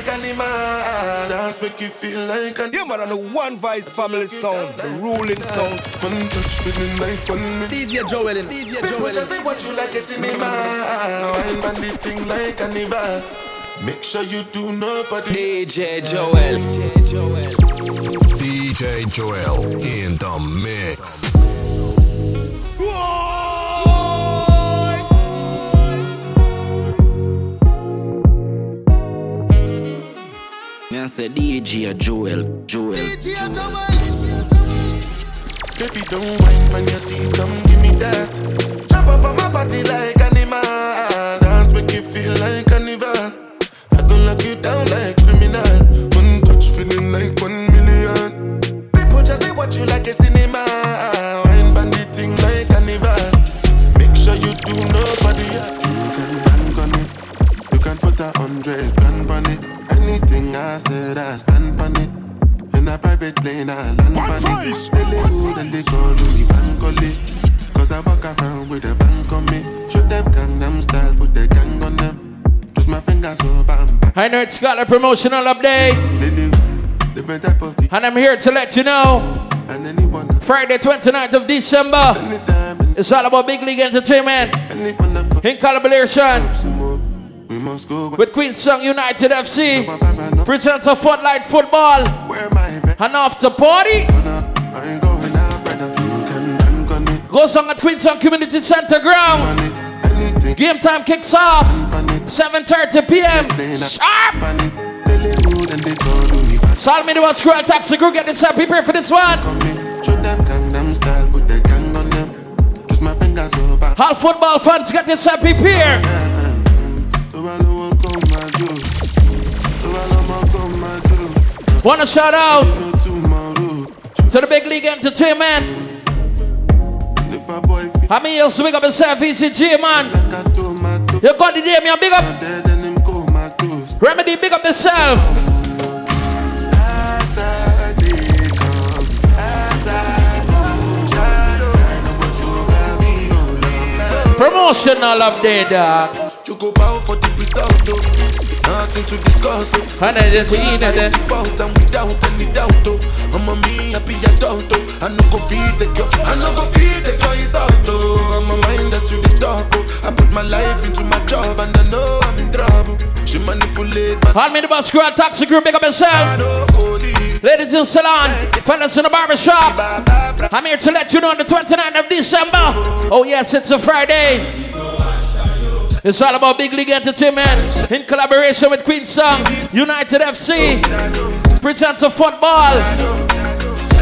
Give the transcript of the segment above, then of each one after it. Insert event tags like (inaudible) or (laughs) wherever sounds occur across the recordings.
like animal. Dance make you feel like an Yeah, man, on the one Voice family sound, the ruling sound. One touch feeling like one minute. DJ Joel in. DJ People Joel just say what you like a cinema. Wine bandit thing like carnival. Make sure you do nobody. DJ Joel. DJ Joel. DJ Joel in the mix. I say DJ Joel. Joel. Baby, don't mind when you see, come give me that. Jump up on my body like animal. Dance make you feel like carnival. I gon' lock you down like criminal. I said, I stand on it. In a private lane, I land on it. They lay good and they call me Bankole. Cause I walk around with a bank on me. Shoot them Gangnam style, put the gang on them. Twist my fingers so bam bam. I know it's got a promotional update, different type of and I'm here to let you know and anyone, Friday, 29th of December, anytime, it's all about Big League Entertainment anyone that fuck in collaboration some more. We must go with Queenstown United FC. So I ran up, Presents a Floodlight Football Where my friend? and after party I ain't going out, brother. You can bank on it, goes on at Queenstown Community Center ground. on it. Anything, Game time kicks off 7:30 p.m. Sharp. On it. They lay good and they call me back. Solve me the scroll taxi crew. Get this up. Prepare for this one. on me. Shoot them Gangnam style, put the gang on them. Twist my fingers so bad. All football fans get this up. Prepare. Do Wanna shout out to the Big League Entertainment. I mean, you big up yourself, ECG, man. You got the day, me, big up. Remedy, big up yourself. Promotional update, dog. Nothing to discuss, oh. And just eat it. Eh? And without any doubt, oh. I'm a me happy adult, oh. I no go feed the girl, I no go feed the girl is out, oh. I'm a mind that's oh. I put my life into my job and I know I'm in trouble. She manipulate my me the bus crew, taxi crew, big up yourself. Ladies in salon, fellas in the barbershop. Ba, ba, fra- I'm here to let you know on the 29th of December. Oh, yes, it's a Friday. It's all about Big League Entertainment in collaboration with Queenstown, United FC, presents a football.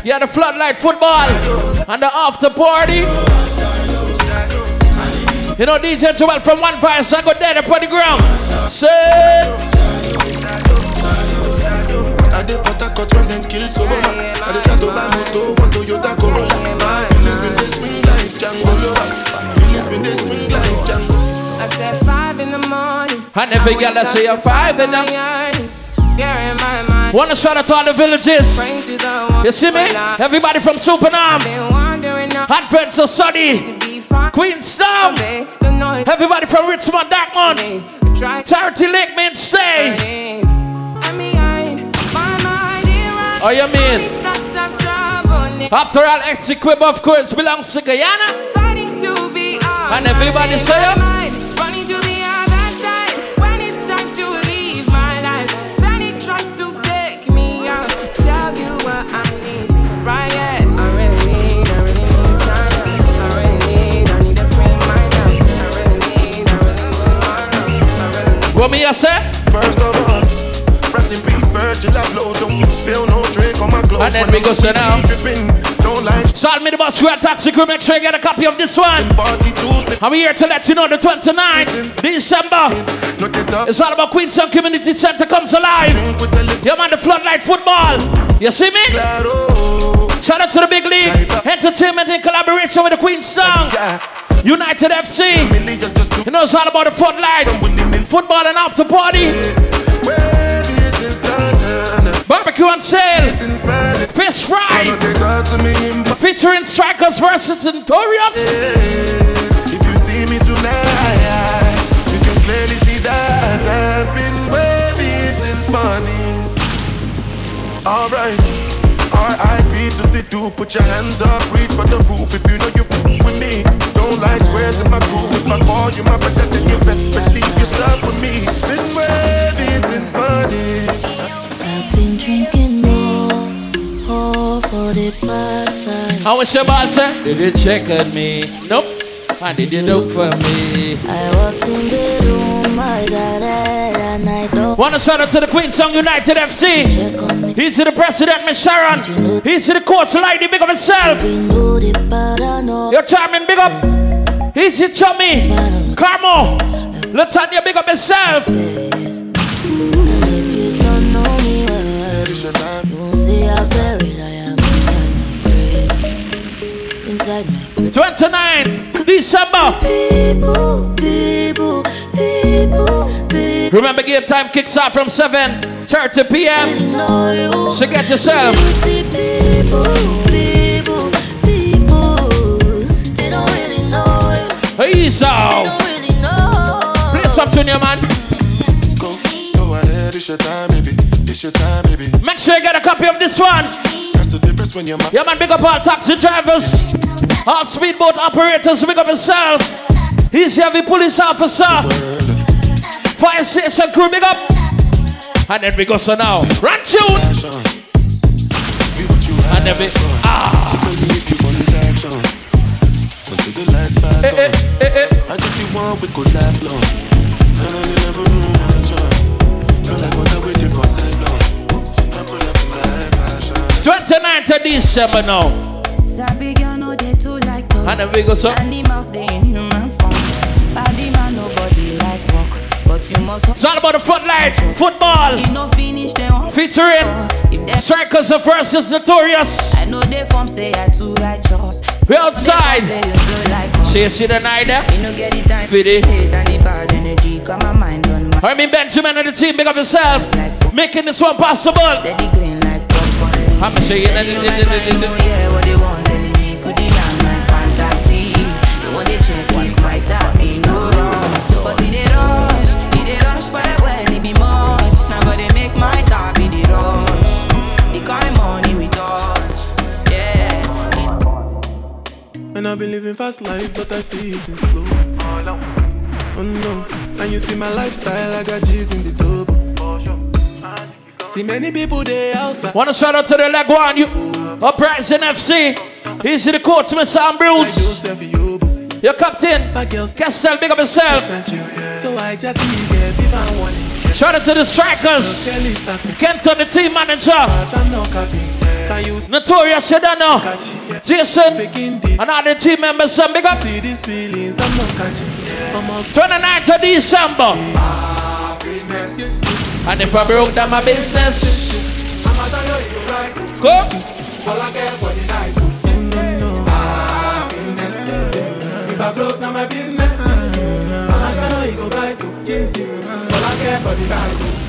Yeah, the floodlight football and the after party. You know, DJ Joel from One Voice, I go dead upon the ground. Say, I dey put a cut when them kill Soboma. I dey try to buy moto, I never get to say a five in them. Wanna shout out to all the villages. You see me? Everybody from Supenaam, Hartford to Sunny. Queenstown. Everybody from Richmond, Dartmouth, Charity Lake. I'm it runs Oh, you mean? After all, Essequibo of course belongs to Guyana. And everybody say What me I say? First of all, rest in peace, Virgil Abloh. Don't spill no drink on my clothes. And then we go I'm sit down. Tripping, don't like Salt me the bus, we are taxi crew. Make sure you get a copy of this one. 42 sip. I'm here to let you know the 29th December. It's all about Queenstown Community Center comes alive. Drink with a Yeah, man, the floodlight football. You see me? Shout out to the big league. Entertainment in collaboration with the Queenstown. United FC. You know it's all about the floodlight. Football and after party. Barbecue on sale. Fish fry. Featuring Strikers versus Notorious. If you see me tonight, you can clearly see that I've been waiting since morning. Alright, R.I.P. to sit to put your hands up, reach for the roof if you know you with me. Don't like squares in my crew with my call, you my brother, then you best believe you're stuck with me. Been waiting since morning. I've been drinking more, oh, for the past five. How was your boss, sir? Did you check on me? Nope. And did you look for me? I walked in the room, eyes are red, Wanna shout out to the Queenstown United FC. He's to the president, Miss Sharon. He's to the coach, lady, big up himself. Your charming, big up. He's your chummy. Carmo. Latanya, big up himself. grave. 29 December. People, people. Remember, game time kicks off from 7 30 p.m. So get yourself. Really know. Play some tune, man. Go, go ahead, it's your time, baby. It's your time, baby. Make sure you get a copy of this one. That's the difference when you're my Yeah, man, big up all taxi drivers, all speedboat operators, big up yourself. He's the heavy police officer, fire station crew, big up. And then we go so now. Run tune. passion. Be what you And then we, ah. So tell me if you want action. Until the lights back Eh, eh, eh, eh. I just the one we could last long. And I never knew my chance. Feel like what I waited for that long. I pull up in my fashion. 29th of December now. Sabi girl no dey too like talk. And then we go so. Animals they It's all about the floodlight, football, You no finish them one. featuring Strikers of versus Notorious. I know they form say I too righteous. We outside. Say you too like us. See you see the night there. You no get the time For the- hate and the bad energy. Got my mind on my I mean Benjamin and the team, big up yourself. Making this one possible. steady green like popcorn. I'm saying Steady on And I've been mm. living fast life, but I see it in slow. Oh no, and you see my lifestyle, I got G's in the double. See many people there outside. Wanna shout out to the leg one, you Uprising FC. He's in the coach, Mr. Ambrose. Your captain, Castel, big up yourself. So I just get if I want. Shout out to the strikers. Satin, Kenton, the team manager. Cause I'm not copying. Can you Notorious, you don't know. catch it? Jason, and the team members, some big up. See these feelings, I'm not catching. I'm a 29th of December. And if I broke down my business, go. If I broke down my business, I'm sure know you go to. All I care for the ride.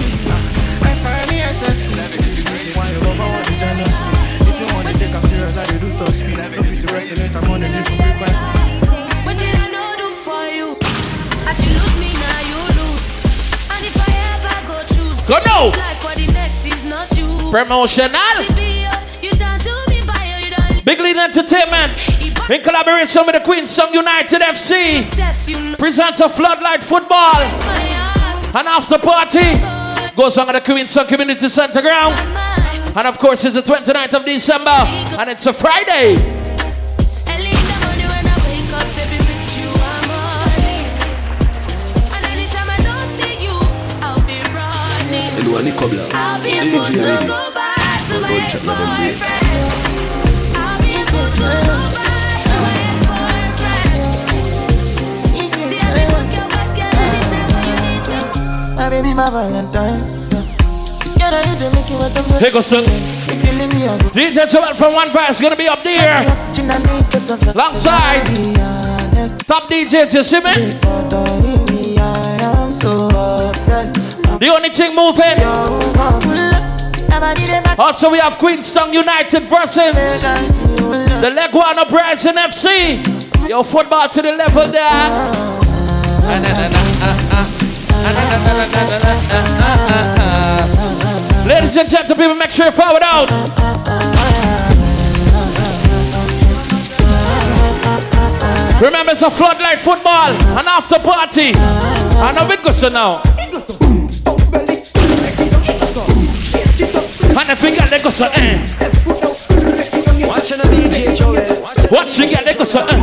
Done Big League Entertainment. In collaboration with the Queenstown United FC. yourself, you know Presents a floodlight football. An after party. Goes on at the Queenstown Community Center ground. And of course, it's the 29th of December. And it's a Friday. Running. I'll be able to go back to my ex-boyfriend. I'll be able to go back to my ex-boyfriend. See, I'll be working back anytime when you need me. My baby, my Valentine. Yeah, now you do make it what I'm Here goes son. If you leave me, I go. DJ Joel from One Voice gonna be up there. Oxygen, I need to suffer. Alongside. Top DJs, you see me? but me. The only thing moving. Also, we have Queenstown United versus the Leguana Uprising FC. Your football to the level there. Ladies and gentlemen, people, make sure you forward out. Remember, it's a floodlight football, an after party. I know it goes now. We get they go so eh. Watching the DJ Joel. Watch you get they go so eh.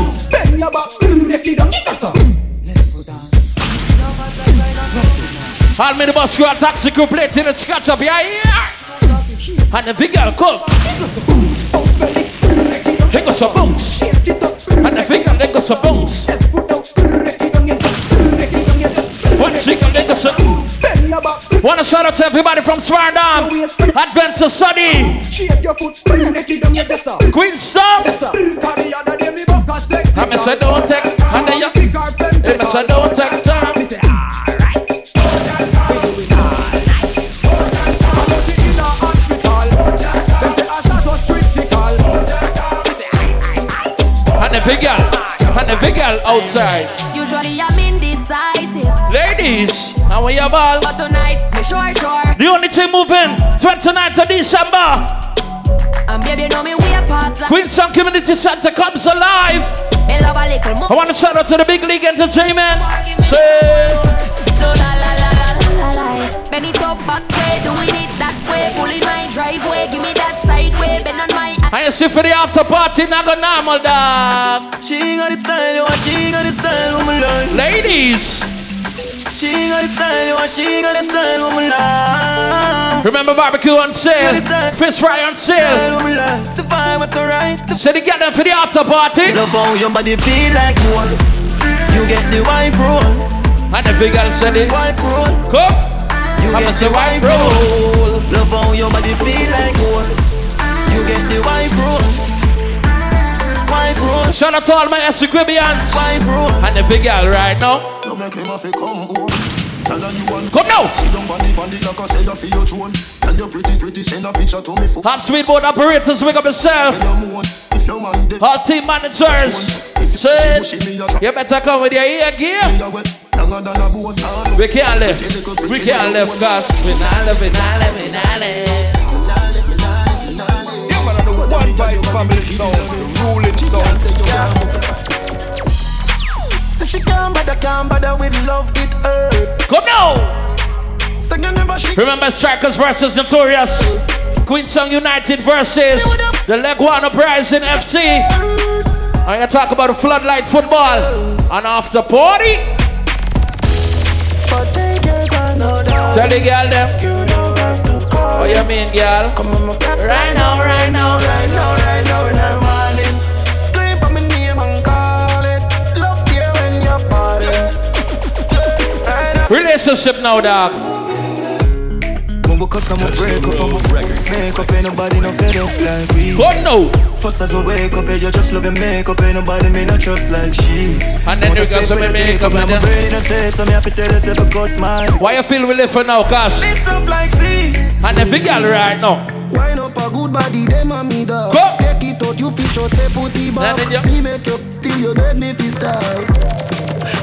All me the bus and taxi crew play till it scratch up, yeah, yeah. And the big girl come. He goes bounce. And the girl they go so bounce. They go so. Wanna shout out to everybody from Swardom, Adventure Sunny, Queenstown. And me say don't take, and then you, hey, me say don't take time. And the big girl, and the big girl outside. Usually I'm indecisive, Ladies, how are you ball? but tonight me sure sure. The only thing moving, 29th of December. And baby know me way past like Queenstown Community Center comes alive. me love a little more. I want to shout out to the Big League Entertainment. Say, No, la la la la la la. Bend it up back way, doing it that way. Pulling my driveway, give me that side way. Bend on my I you see for the after party, not go normal, dog. She got the style, you want she got the style, woman love. Ladies, She got the style, you want she got the style, woman remember barbecue on sale, fish fry on sale. The vibe was so right. The So they get them for the after party. Love how your body feel like one. You get the wife roll, And the big girl said it. wife roll. Come. You I'ma get say the wife roll. roll. Love how your body feel like one. You get the wife roll. Wife roll, Shout out to all my Essequibians. And the big girl right now. You make him have to come home. Tell her you want Come now. Sit down on the bandit like I say you feel your throne. Tell your pretty pretty send a picture to me for Hot sweet boat operators, wake up yourself. your moon. If your man dead, All team managers. Say, you better come with your ear gear. me a wet. Longer than a bone. We can't left. We can't left, cause we not left, we not left, we not left. Yeah, man, the one voice family sound, the ruling sound. So she can't bother, can't bother with love, it hurt. Come now. So you never she Remember Strikers versus Notorious. Queenstown United versus the Leguana Uprising FC. I'm gonna talk about floodlight football. And after party, But take your time, no doubt. tell the girl them. You don't have to call. What you mean, girl? Right now, right now. Right now, right now, Relationship now, dog. Mumbo cause I'm a break up, I'm a make up, ain't nobody no fed up like we. Go now. First as we wake up, yeah, you just love your makeup, ain't nobody me not trust like she. And then you got some makeup and and then- I'm ready to say, so me have to tell yourself a cut mine. Why you feel we live for now, Cash? It's rough like sea. And the big girl right now. Wine up a good body, them and me dog. Go. Take it out, you fish out, say put it back. Now then you- Me make you till you beg me fi style.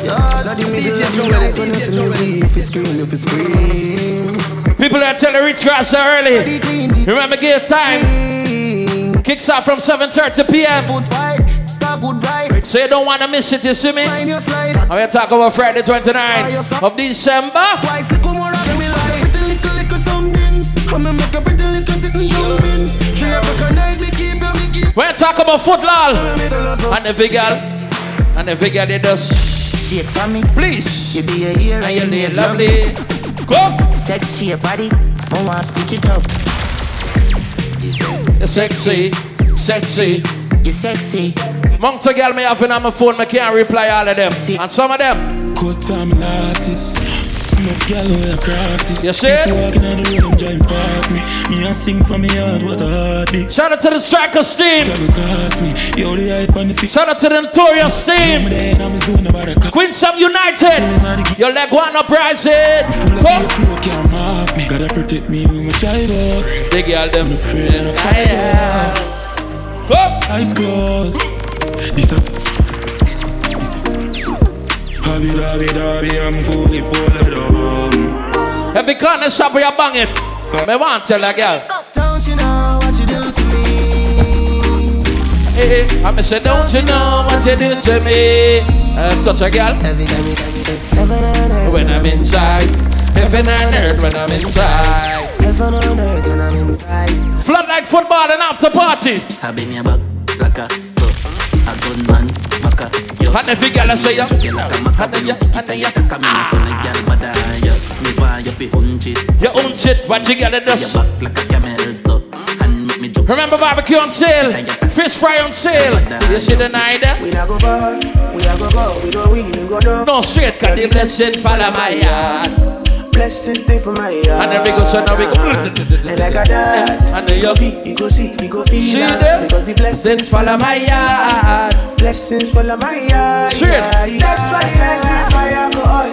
Yeah, that the middle of the night when you see me leave, fi scream, you scream. People that tell the rich grass early. Remember, give time. Kicks off from 7:30 p.m. Foot wide, talk good right. So you don't want to miss it, you see me? Mind your slide. I'm gonna talk about Friday 29th of December. Twice, little more of me like pretty little little something. I'ma make a pretty little sitting jumping. She have a night, me keep you, me keep. We're talk about football Me tell her so. and the big girl. And the big girl, they just Shake for me, please. you be a hero. And you you lay is lovely. Go, Sexy your body, I want to stitch it up. sexy, sexy. You're sexy, Monk girl me having on my phone, I can't reply all of them. And some of them, Cut time losses. Enough gal way across this. You see it? People Walking on the road, driving past me. Me a sing from me heart, what a heartbeat. shout out to the Strikers team. Trouble cost me. Yo, the hype on the fix. Shout out to the Notorious team. there, I'm zone about a cop. Queenstown United. Your leg one uprising. Full of Go. your flow can't mark me. Gotta protect me with my child. the girl them. Go. Eyes closed. This Hobby dobby dobby, I'm fully pulled on. Every corner shop where you bang it. Me want tell a girl. Don't you know what you do to me? Hey, I'm say, don't you know what you do to me? Uh, touch a girl. Every time you come, it's heaven and earth. When I'm inside, heaven and earth when I'm inside. Heaven on earth when I'm inside. Floodlight football and after party. I've been your back, like a so a gunman, back a yo. And if you girl say ya, and then ya, and then ya, come in from the girl, but I yo, me want you fi hunch it. You own shit, what you gotta do? Your back like a camel, so and make me jump. Remember barbecue on sale, fish fry on sale. You see the night? Eh? We not go far, we not go far, we don't win, we go down. No straight, cause the blessings follow my yard. Blessings stay for my yard. And then we go, so now we go. And like a dad, And then you be, you go see, you go feel See them? Because the blessings follow my yard. Blessings follow my yard. Yeah. That's why I see my alcohol.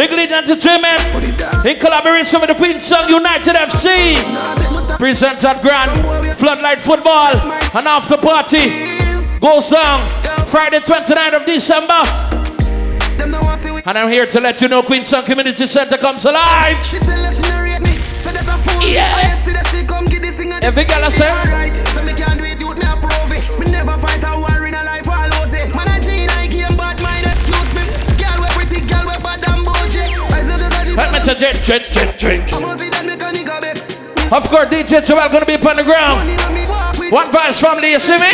Big League Entertainment in collaboration with the Queenstown United FC presents at Grand Floodlight Football and after party goes down Friday 29th of December. And I'm here to let you know Queenstown Community Center comes alive. Yeah. Every girl I say. Say jet, jet, jet, jet. Of course, DJ Joel gonna be up on the ground. One Voice family, you see me?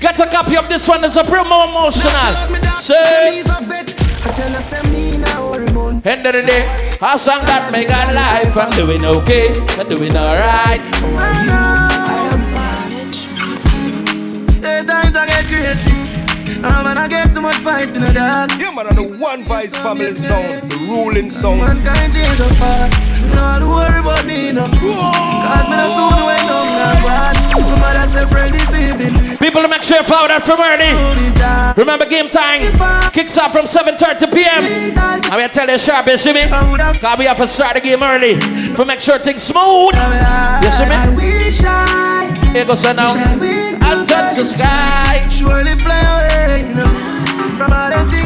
Get a copy of this one, it's a promo emotional. Say, end of the day, a song that make our life. I'm doing okay, I'm doing alright. I'm gonna get too much fight in the dark. Yeah, man, on the One Voice family song, the ruling sound. Mankind change the fast. Don't worry about me, no. Cause me no soon wake up, not bad. My mother say friend this evening. People to make sure you follow that from early. Remember game time kicks off from 7.30 p.m. And we tell you sharp, you see me? Cause we have to start the game early. To make sure things smooth. You see me? Here goes now. I'll touch the sky. Surely fly away, you know. From all them things.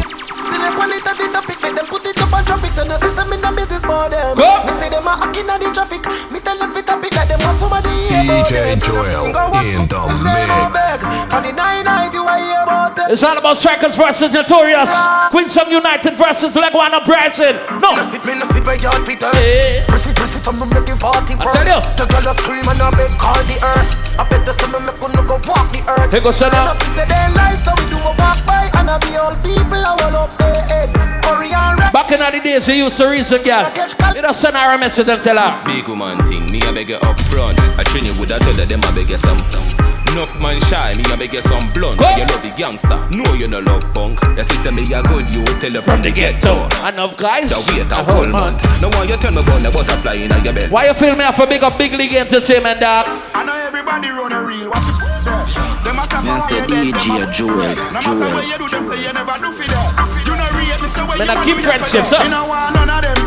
See them on it at the topic, make them put it up on traffic. So no system in the business for them. Go. Me see them a hacking at the traffic. Me tell them fit topic like them want somebody hear DJ. Joel Me go walk in the up, me say no mix. On the nine night you want hear about them. It's all about strikers versus notorious. Queens of United versus Leguana Bryson. No. Me no sit, me no sit where y'all fit her. Hey. Press it, press it, I'm making 40 I tell you. The girl a scream and I beg call the earth. I bet the sun make no go walk the earth. Here goes now. And us say they light, so we do a walk by and I be all people I will up their head. Hurry and rap. Back in the days, we used to reason, girl. You just send her a message and tell her. Big woman thing, me a beg you up front. I train you with a tell her them I beg you some some. Enough man shy, me a beg you some blunt. You love the gangster, no you no love punk. Your sister me a good, you tell her from, the ghetto. Enough guys. The wait a A whole whole month. No one you tell me about the butterfly in your belly. Why you feel me have a big up big league entertainment, dog? I know everybody run a real. Watch it. Them a clap Me away say your dead, DJ them a- Joel, No matter Joel. what you do, them say never do for that. You know rate me, say you not a keep you say friendships, you- huh? Me no want none of them.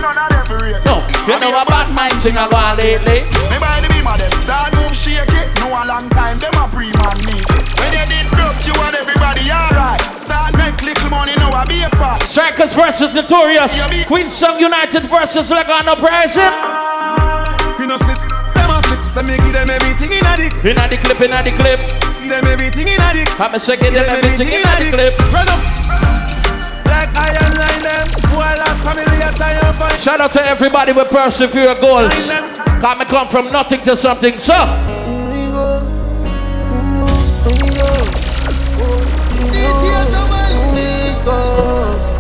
For real. No, you know a bad mind thing I go on lately. Me buy the beam of them. Start move shake it. No a long time. Them a pre-man me. When you did broke, you and everybody alright. Start make little money. Now I be a fat. Strikers versus Notorious. Queenstown United versus Leguana Bryson. You know sit, them a flip, so me give them everything in a dick. In the clip, in the clip. Give them everything in a dick. I'm a second them everything in the clip. Run up. Like iron line them. Boy last family a try and find. Shout out to everybody with persevere goals. Come me come from nothing to something, so.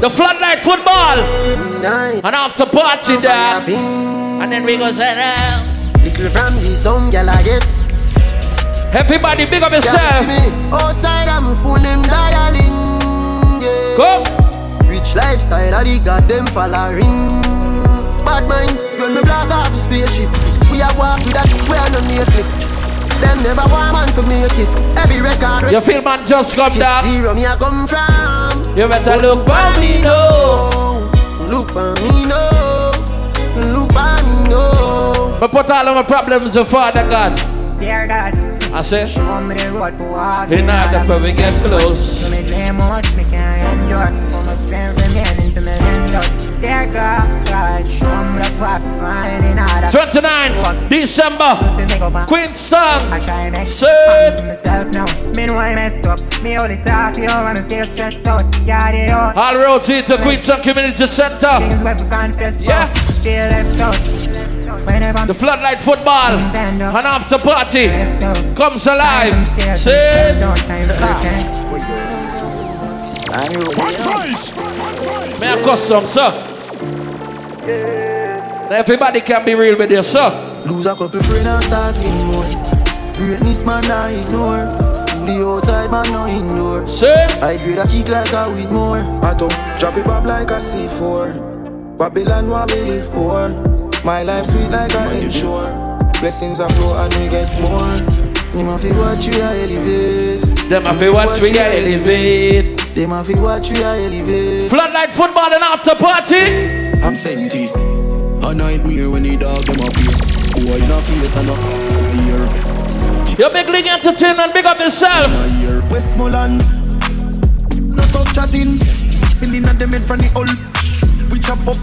The floodlight football. And after party there. And then we go say now. Little from the song, gal I get. Everybody, big up yourself. Outside, I'm a phone them dialing. Yeah. Go. Rich lifestyle, I got them following. Bad mind, when me blast off the spaceship. We are walk with that, we are no near clip. Them never want man for make it. Every record. You feel man just come down. Zero me I come from. You better look for me, no. Look for me, no. Look for me, no. But put all of my problems to Father God. Dear God. I say, Show me the road for walk. in order for we get close. To me dream much me can't endure. How much strength remaining to me end up. Dear God, God, show me the path find in 29th December, Queenstown. I try and make Sit. for myself now. Me know I messed up. Me only talk to you when me feel stressed out. Got it out. All roads lead to Queenstown Community Center. Things where we confess Yeah. Feel left out. Whenever The floodlight football and after party comes alive. Sit. May I custom, sir? Now everybody can be real with you, sir. Lose a couple friends and start getting more. Greatness man I ignore. The outside man no ignore. I grade a kick like a weed more. I don't drop it up like a C4. Babylon want me live poor. My life sweet like a ensure. Blessings are flow and we get more. Them a fi watch we a elevate. Them a fi watch we a elevate. Them a fi watch we a elevate. Floodlight football and after party. I'm sent it. A nightmare when the dog them up here. Boy, you know face and up here. You big league entertainment, big up yourself. Westmoreland. No tough chatting. Feeling at them in front the old. Chop up.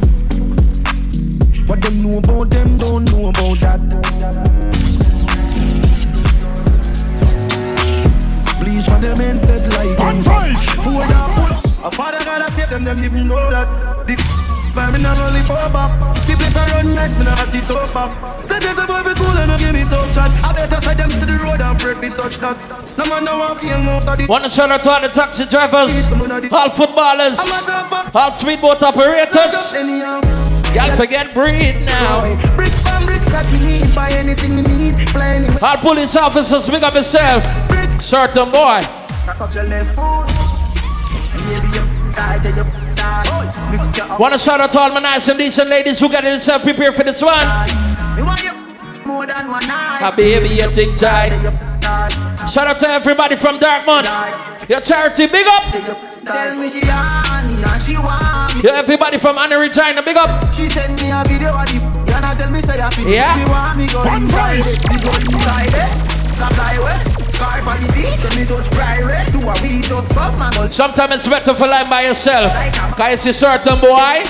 What them know about them don't know about that. Please for them and said like on voice. For that pull. A father gotta save them, them even know that. The Buy me not only for back The place I run nice, me have to top up Say there's a boy fi cool and no give me tough chat I better side them to the road and afraid me touch that No man no want feel no Want to shout out to all the taxi drivers, all footballers, all speedboat operators. Y'all forget breathe now. Bricks from bricks that me need. Buy anything me need. Fly anywhere. All police officers, big up yourself. Certain boy. Touch your left foot. And maybe you die till you die Lift your up. Want to shout out to all my nice and decent ladies who got themselves prepared for this one. Me want you more than one night. A baby, you think tight. Shout out to everybody from Dartmouth. Your charity, big up. Tell me she on me and she want me Yeah, everybody from Anna Regina, big up. She send me a video of the You not tell me say I feel Yeah. She want me go One inside voice. it. Me go inside it Stop highway Car on the beach When me touch private Do a we just fuck man go Sometimes it's better for life by yourself. Cause it's a certain boy.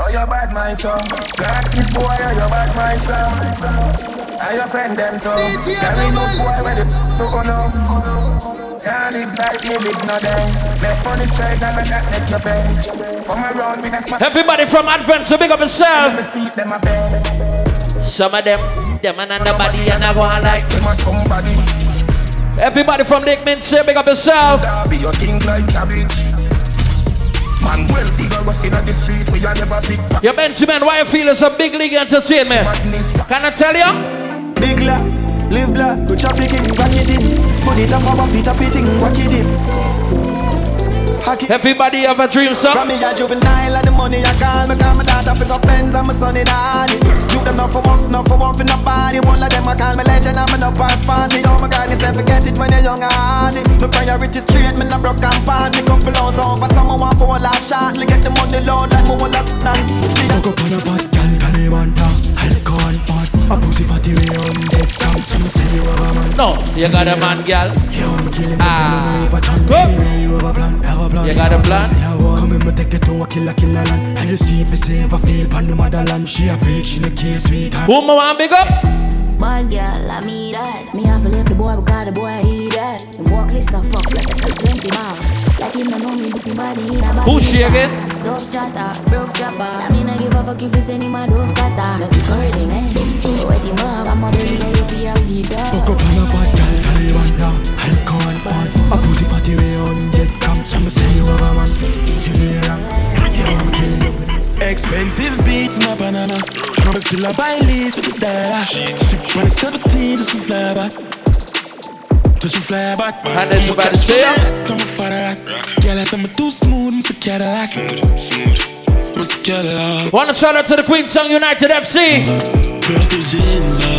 Oh, you bad mind, son. Glasses, boy, oh, you bad mind, son. Are your friend them too? Carry no boy when the no no. Can't live like me, live no day. Left on the straight and I got neck your page. Come around with a smile. Everybody from Advent, so big up yourself. Let me see them a bed. Some of them, them and nobody and I go on like them a somebody. Everybody from Dick Mint, say big up yourself. Be your king like cabbage. Man, well figure was in the street we are never pick. Your Benjamin, why you feel it's a big league entertainment? Can I tell you? Big la, live la, go trafficking, whack it in. Put it up, up, it up, it in, whack it in. Everybody have a dream, sir. From me a juvenile and the money I call me Call my daughter pick up Benz and my son in honey You them not for work, not for work for nobody. body One of them I call me legend and me not pass party Oh my God, never forget it when you're young and hardy My priority straight, me not broke and party Couple hours over, someone want for a laugh shortly Get the money load like me one up stand Hook up on a bad gal, Talimanta Alcohol pot, a pussy fatty way on dead Come some say you have a man. No, you got a man, gal. Yeah, I'm killing Ah. over time Anyway, you have a plan, have a plan You got a plan? Come in, me take it to a killer, killer land. And you see if you save a feel pan the motherland. She a freak, she no care, sweetheart my want big up? Bad girl, I me that. Me have to leave the boy because the boy he that. Him walk list of fuck like a twenty miles. Like him no know me, but him body in a body. Who she again? Dove chatter, broke chopper. I mean I give a fuck if you send him a dove cutter. Make me curly man. So wet him eh? up, I'm a baby ready for your leader. Hook up on a bad gal, Talimanta Alcohol pot, a pussy fatty way on dead Come some say you have a man Give me a ram, yeah, I'm killing you Expensive beats a banana. Promise still I buy leads with the. Ship when it's 17 just for fly back. so she fly back. And then somebody say, Come for that. Girl, I say me too smooth, I'm so Cadillac. I'm so Cadillac. Want to shout out to the Queenstown United FC.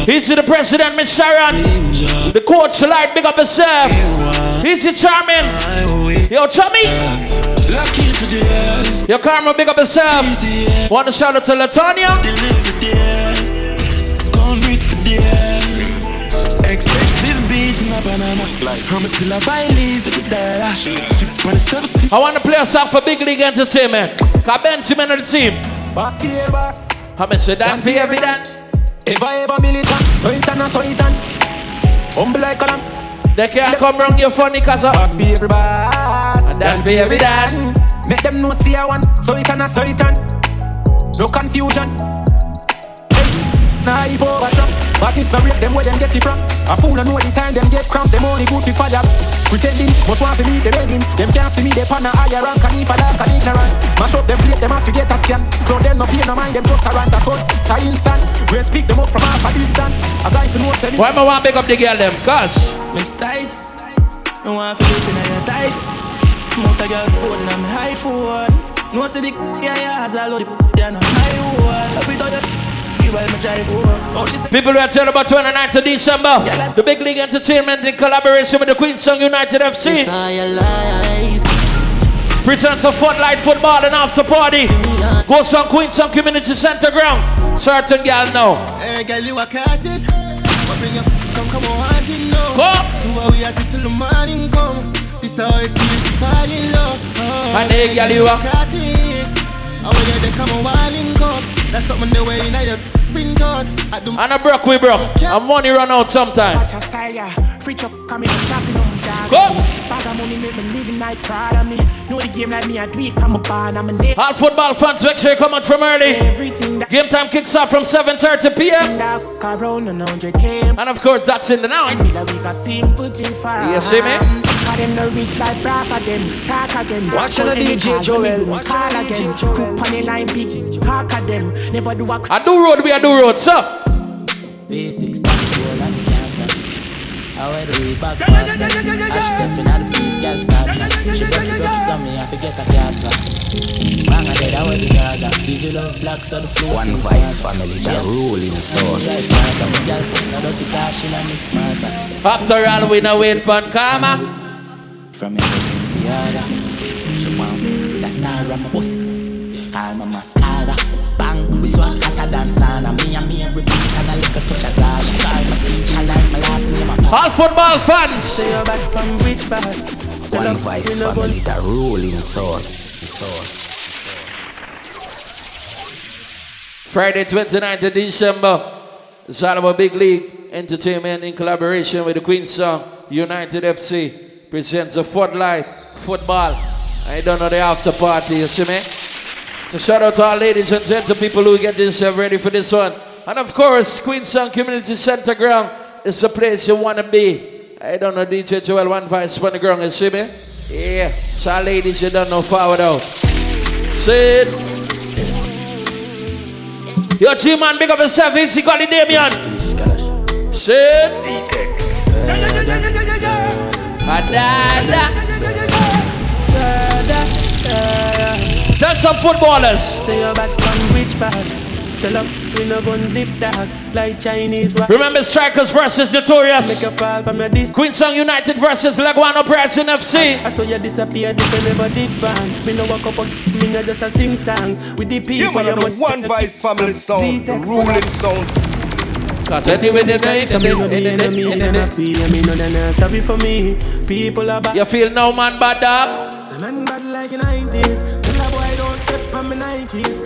He's the president, Miss Sharon. The coach, Light, big up yourself. He's the charming. Yo, chummy. Lucky for the years. Yo, Karma, big up yourself. Want to shout out to Latonia? Gone breathe for the air. Expensive beats in a banana. I'm still a buy leaves with the dollar. Ship on the 70. I want to play a song for Big League Entertainment. Cause Ben's man of the team. Boss, yeah, boss. I'm say that for every dance. If I ever militant, so it and so it and Humble like a lamb They can't come round your funny cause of Boss be every And that every dance. Make them know see I want, so it and so it and No confusion. Nah hype over trap Badness no rate them where them get it from. A fool no know the time them get cramp Them only good for job Pretending, must want to meet the wedding. Them can't see me, they pan a higher rank And if I dark and ignorant. Mash up them plate, them have to get a scan. Cloud them no pay no mind, them just a rant a son. I instant, we speak them up from half a distance. A guy for no send Why am I want to big up the girl them? Cause Miss tight. No to live in your tight. Mount a girl stolen on my high phone. No see the (laughs) yeah yeah has a lot of yeah no my one. We thought (laughs) you while me drive home. Oh she said People who are telling about 29th of December, the Big League Entertainment in collaboration with the Queenstown United FC. Presents a Floodlight Football and After Party. Go on Queenstown Community Center ground. Certain gal now. Hey girl you a classes. What bring you come come on hunting now. Go. Do what we at till the morning come. This how I feel to fall in love. Oh, And hey, girl, you a- classes. How you they come on wilding cup. That's something the way you know bring out. I And a broke, we broke. And money run out sometime. Watch your style, yeah. Preach up, come in and chopping on dog. Go. Bag of money make me living life proud of me. Know the game like me, I do it from a barn. I'm a name. All football fans, make sure you come out from early. Game time kicks off from 7.30 p.m. And of course, that's in the now. And like we got simple thing for You see me? Cause them no reach like bra for them. Talk again. Watching the DJ Joel. when me do me Call again. Cook on the line big. Park of them. Never do a I do road, we a do road, sir. V6 back roll and can't stop. I wear the way back fast. I step in at the place, girl starts now. She broke it, broke it on me, I forget a cast back. Bang a dead, I wear the charger. DJ love black, so the flow One sing voice family, the ruling soul. I'm a girlfriend, I don't think I should mix smarter. After all, we no wait for karma. From your Balenciaga. She want with a star on my pussy. Call my mascara. Bang, we swat hotter than sauna. Me and me every piece and a little touch of Zara. Call my teacher like my last name. All football fans. Say you're back from rich bad. One voice family, the ruling soul. soul. Friday, 29th of December. It's all about Big League Entertainment in collaboration with the Queenstown United FC presents a Floodlight Football. I don't know the after party, you see me? So shout out to our ladies and gentlemen, people who get themselves ready for this one. And of course, Queenstown Community Center Ground is the place you want to be. I don't know DJ Joel One Voice on the ground, you see me? Yeah, so all ladies you don't know forward out. Sit. Yo, G-Man, big up yourself. Easy, call it Damien. Sit. Adada. Tell some footballers. Say you're back from rich bad. Tell up, we no gun dip dog. Like Chinese wa- Remember Strikers versus Notorious. Make a fall from your disc. Queenstown United versus Lagwan Operation FC. I saw you disappear as if you never did bang. Me no walk up, me no just a sing song. With the Yeah, people, man, the one voice family sound, the ruling sound. Cause anyway, they know it, Me no be, no me, no no pee, me no no no sorry for me. People are back. You feel no man bad dog? Say man bad like in 90s. Tell a boy don't step on my Nikes.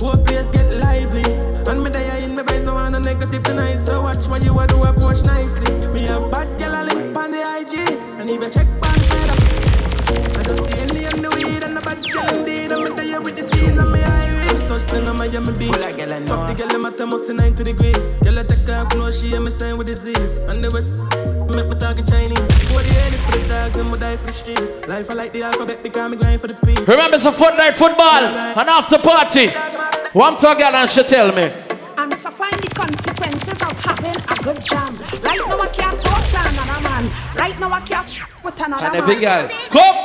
Whole place get lively. And me there in my brain, no one no negative tonight. So watch what you a do approach nicely. Me have bad girl a link on the IG. And if you check back side up. I just the Henny and the weed and the bad girl indeed. I'm there with the skis and Miami Beach. Full of girl I know. Fuck the girl them at the most 90 degrees. Girl I take her close, she and me sign with disease. And they wet. Make me talking Chinese. What the hell for the dogs and me die for the streets. Life I like the alphabet because me grind for the peace. Remember, it's a Floodlight Football. An after party. One talk girl and she tell me. And so find the consequences of having a good jam. Right now I can't talk to another man. Right now I can't f- with another And man. every girl, come.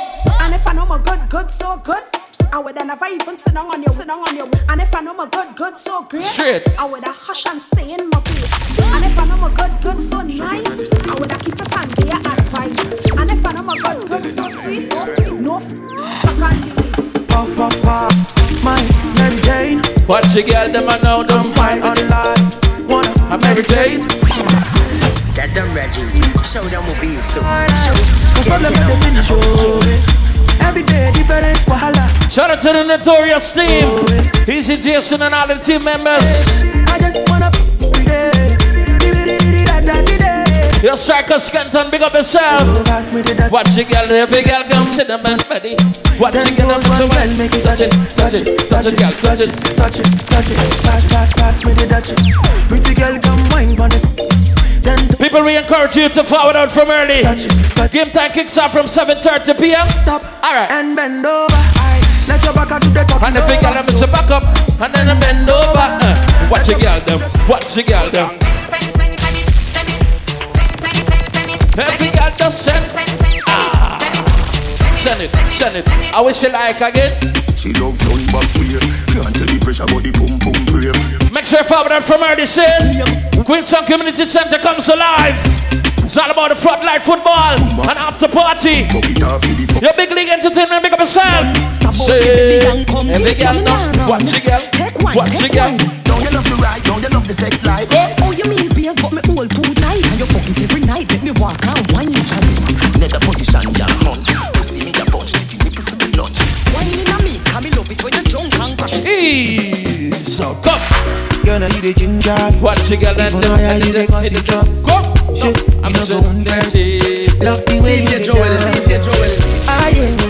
And if I know my good, good, so good. I would have never even sit down on you, sit down on you. And if I know my good, good, so great, Straight. I would have hush and stay in my place. And if I know my good, good, so nice, I would have keep it and give your advice. And if I know my good, good, so sweet, no f- I can't believe. Puff, puff, puff. My Mary Jane. Watch your girl, them I know them. I'm high on life. Wanna I'm Mary Jane. Get them ready. Show them what we used to. Cause problem with the finish, Shout out to the notorious team. Easy Jason and all the team members. I just wanna. Your striker Scanton, big up yourself. Watch your girl, every girl come sit them and ready. Watch your girl, so goes one girl, make it touch it, touch it, touch it, girl, touch it. touch it, touch it. Pass, pass, pass me the touch it. Pretty girl, come wine on it. Then People, we encourage you to forward out from early. Game time kicks off from 7:30 p.m. All right. and bend over. Aye. Let your back out to the top. And the big girl, them is a back up, and then a bend over. Uh, watch your girl, them. Watch your girl, them. Every girl just send. Ah. Send it, send it. I wish you like again. She loves done back here. Can't tell the pressure, but the boom boom brave. Make sure you forward out from early, say. Queenstown Community Center comes alive. It's all about the front line football and after party. Your big league entertainment, big up yourself. Say, every girl now, watch your girl, watch your girl. Don't you love the ride? Don't you love the sex life? Oh, you mean beers, but me all too tight. And you fuck it every night. Let me walk and wine. Nether position, yeah, hunt. Pussy me a bunch, titty nipple for the lunch. Wine in a me, come me love it when you're drunk and crash. Eee, so come. Girl, now you the ginger. Watch your girl and If them I and you the and them. drop. Come. Shit, I'm so go on Love the way you Joel, dance. DJ Joel. I ain't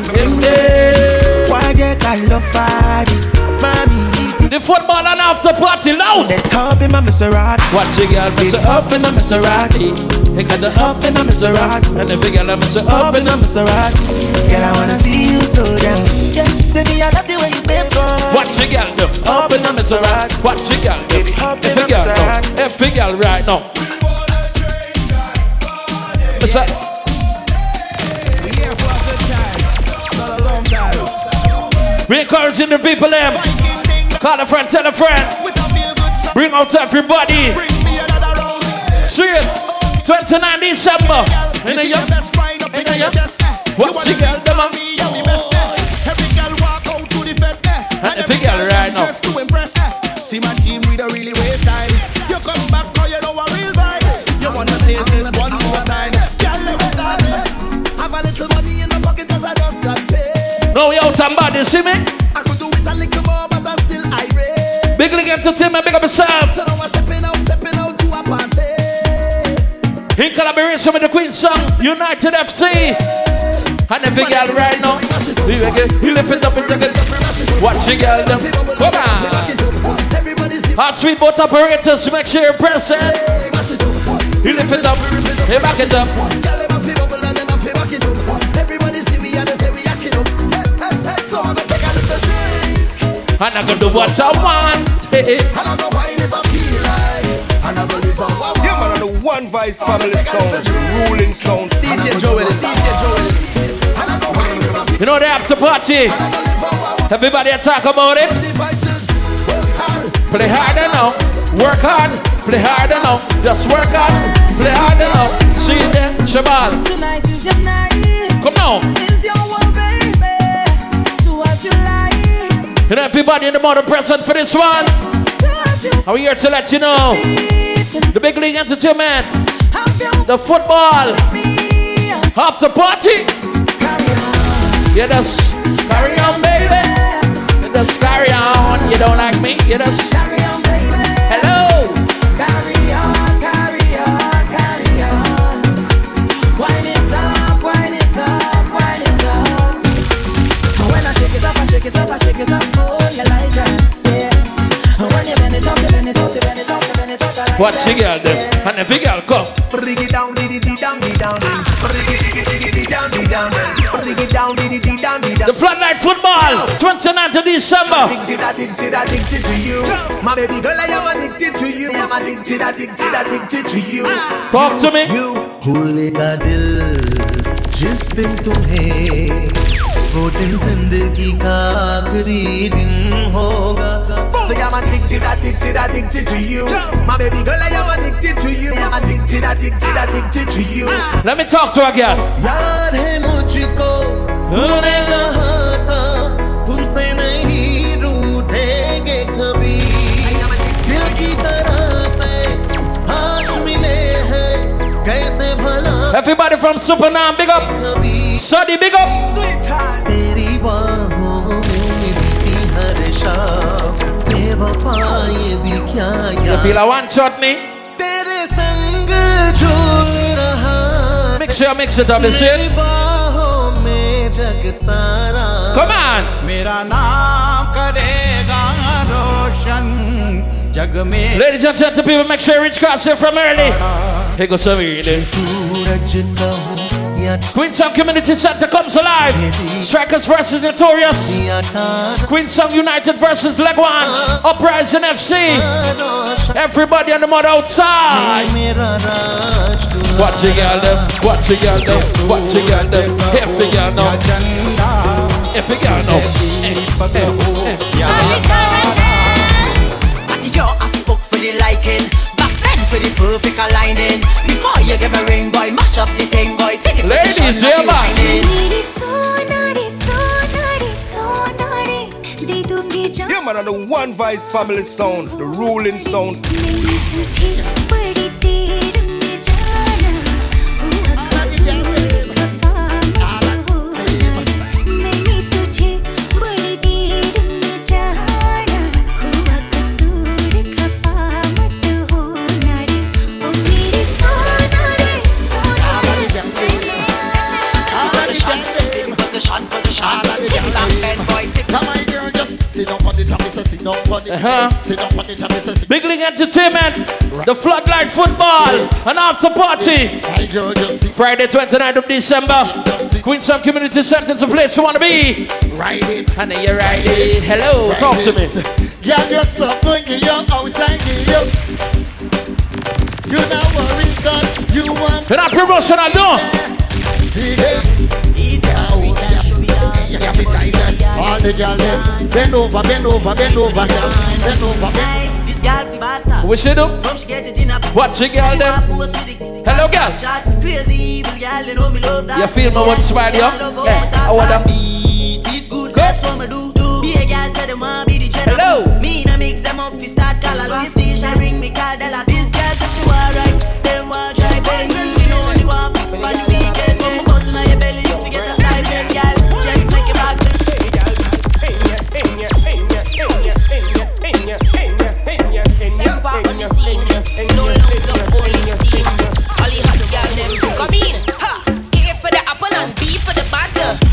Why you call love party? Mommy, The football and after party loud. let's hop in my Maserati. Watch your girl, Mr. Up in a Maserati. They got the up in a Maserati. And the big girl, Mr. Up in a Maserati. Girl, I wanna see you go down. Yeah, say me I love the way you down. Watch your girl. Up in a Maserati. Watch your girl, them. Every girl, now. Every girl right now. Mr. We encouraging the people them. Call a friend, tell a friend. Bring out everybody. It. 29 December. In the. In the young. Watch your girl, them. And every See my team, we don't really waste time. You come back, cause you know a real vibe. You wanna taste this one more time. Girl, let me start it. Have a little money in the pocket, cause I just got paid. No, we out and bad, you see me? I could do it a little more, but I'm still irate. Big League Entertainment, big up yourself. So now I'm stepping out, stepping out to a party. In collaboration with the Queenstown, United FC. And the big girl right now. We will get, we lift it up in the Watch your girl them. Come on. Hot sweet boat operators, make sure you're present. You lift it up, you back it up. Everybody see me and they say we acting up. Hey, hey, hey. So I'm gonna take a little drink. And I'm gonna do what I want. Hey. And I'm gonna wine if I feel like. And I'm gonna live how I want. Yeah, man, on the One Voice family sound, ruling sound. DJ Joel, DJ Joel. You know they have to party. Everybody talk about it. Play harder now. Work hard. Play harder now. Just work hard. Play harder now. See you there, Shabal. Tonight is your night. Come now. It's your world, baby. Do what you like. Know everybody in the morning present for this one. Are we here to let you know the big league entertainment, the football, after party. You just carry on, baby. You just carry on. You don't like me? You just carry on, baby. Hello. Carry on, carry on, carry on. Wind it up, wind it up, wind it up. And when I shake it up, I shake it up, I shake it up. Oh, you like that? Yeah. And when you bend it up, you bend it up, you bend it up, you bend it up. I like Watch the girl them, and the big girl come. Bring it down, diddy, diddy, down, diddy, down, diddy. Bring it, diddy, diddy, down, diddy, down, bring it down, did it down, the Floodlight Football, 29th of December. Addicted, addicted, addicted to you. My baby girl, I am addicted to you. I'm addicted, addicted, addicted to you. Talk to me. You, भूले का दिल जिस दिन तुम्हें वो दिन जिंदगी का आखिरी दिन होगा Say I'm addicted, addicted, addicted to you. My baby girl, I am addicted to you. Say I'm addicted, addicted, addicted to you. Let me talk to her again. याद है मुझको तूने कहा था तुमसे नहीं रूठेंगे कभी दिल की तरह से आज मिले हैं कैसे भला Everybody from Supernam, big up. Suddy, big up. Sweetheart. तेरी बाहों में बीती हर शाम बेवफा ये भी क्या You feel a one shot me? तेरे संग झूल रहा Mix it, mix it up, you see it? Come on, कमान मेरा नाम करेगा रोशन जग में Ladies and gentlemen, people, make sure Rich Cross here from early. Here goes some early. Community Center comes alive. Strikers versus Notorious. Queenstown United versus Leguan. Uprising FC. Everybody on the mud outside. Watch y'all them. Watch y'all them. Watch y'all them. Here for you got no, Here for y'all now. Liking, back then for the perfect aligning. Before you give a ring, boy, mash up the thing, boy. Say the ladies, yeah. Yeah, man, the one voice family sound, the ruling sound. Big League Entertainment, the Floodlight Football, an after party. Friday, 29th of December. Queenstown Community Center is a place you want to be. Ride it. Honey, you're right. Hello, talk to me. Yeah, you're so good, you outside, you. You not worry, cause you want You're not promotional, no. All the girls them bend over, bend over, bend over, girl. Bend over, bend. This girl fi bastard. What she do? Come she get it in a What she girl them? want post with the Hello, girl. Crazy evil girl, you know me love that. You feel me one smile, yo? Yeah, I want them. Beat it good, that's what me do. do. Be a girl say them want be the general. Hello. Me na mix them up fi start call her If they shall ring me call Della. This girl say she want right, them want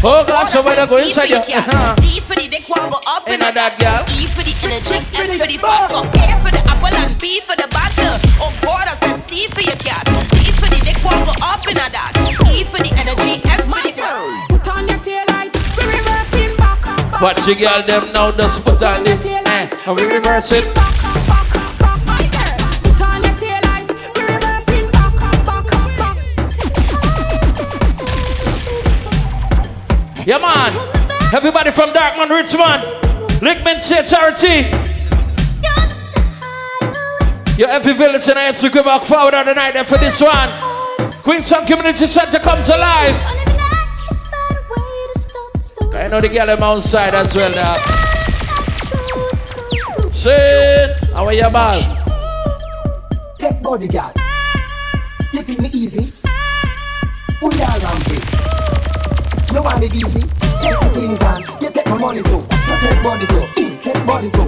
Oh, God, so when I go inside you. Uh-huh. D for the dick will go up in Inna that girl. E for the energy, F for the fast fuck. A for the apple and B for the butter. Oh God, I said C for your cat. D for the dick will go up in a that. E for the energy, F for the Put on your tail light, we reversing back and back. Watch the girl them now, just put on the eh, and we reverse it. Yeah, man. Everybody from Dartmouth, Richmond, Lickman, Charity, Your every village and I to back forward on the night for this one. Queenstown Community Center comes alive. I know the girl them outside as well now. Shit, how are you, ball? Take bodyguard. You think me easy? You around with? You want it easy? Take the things on. You take my money too. So take body too. Mm, Take body too.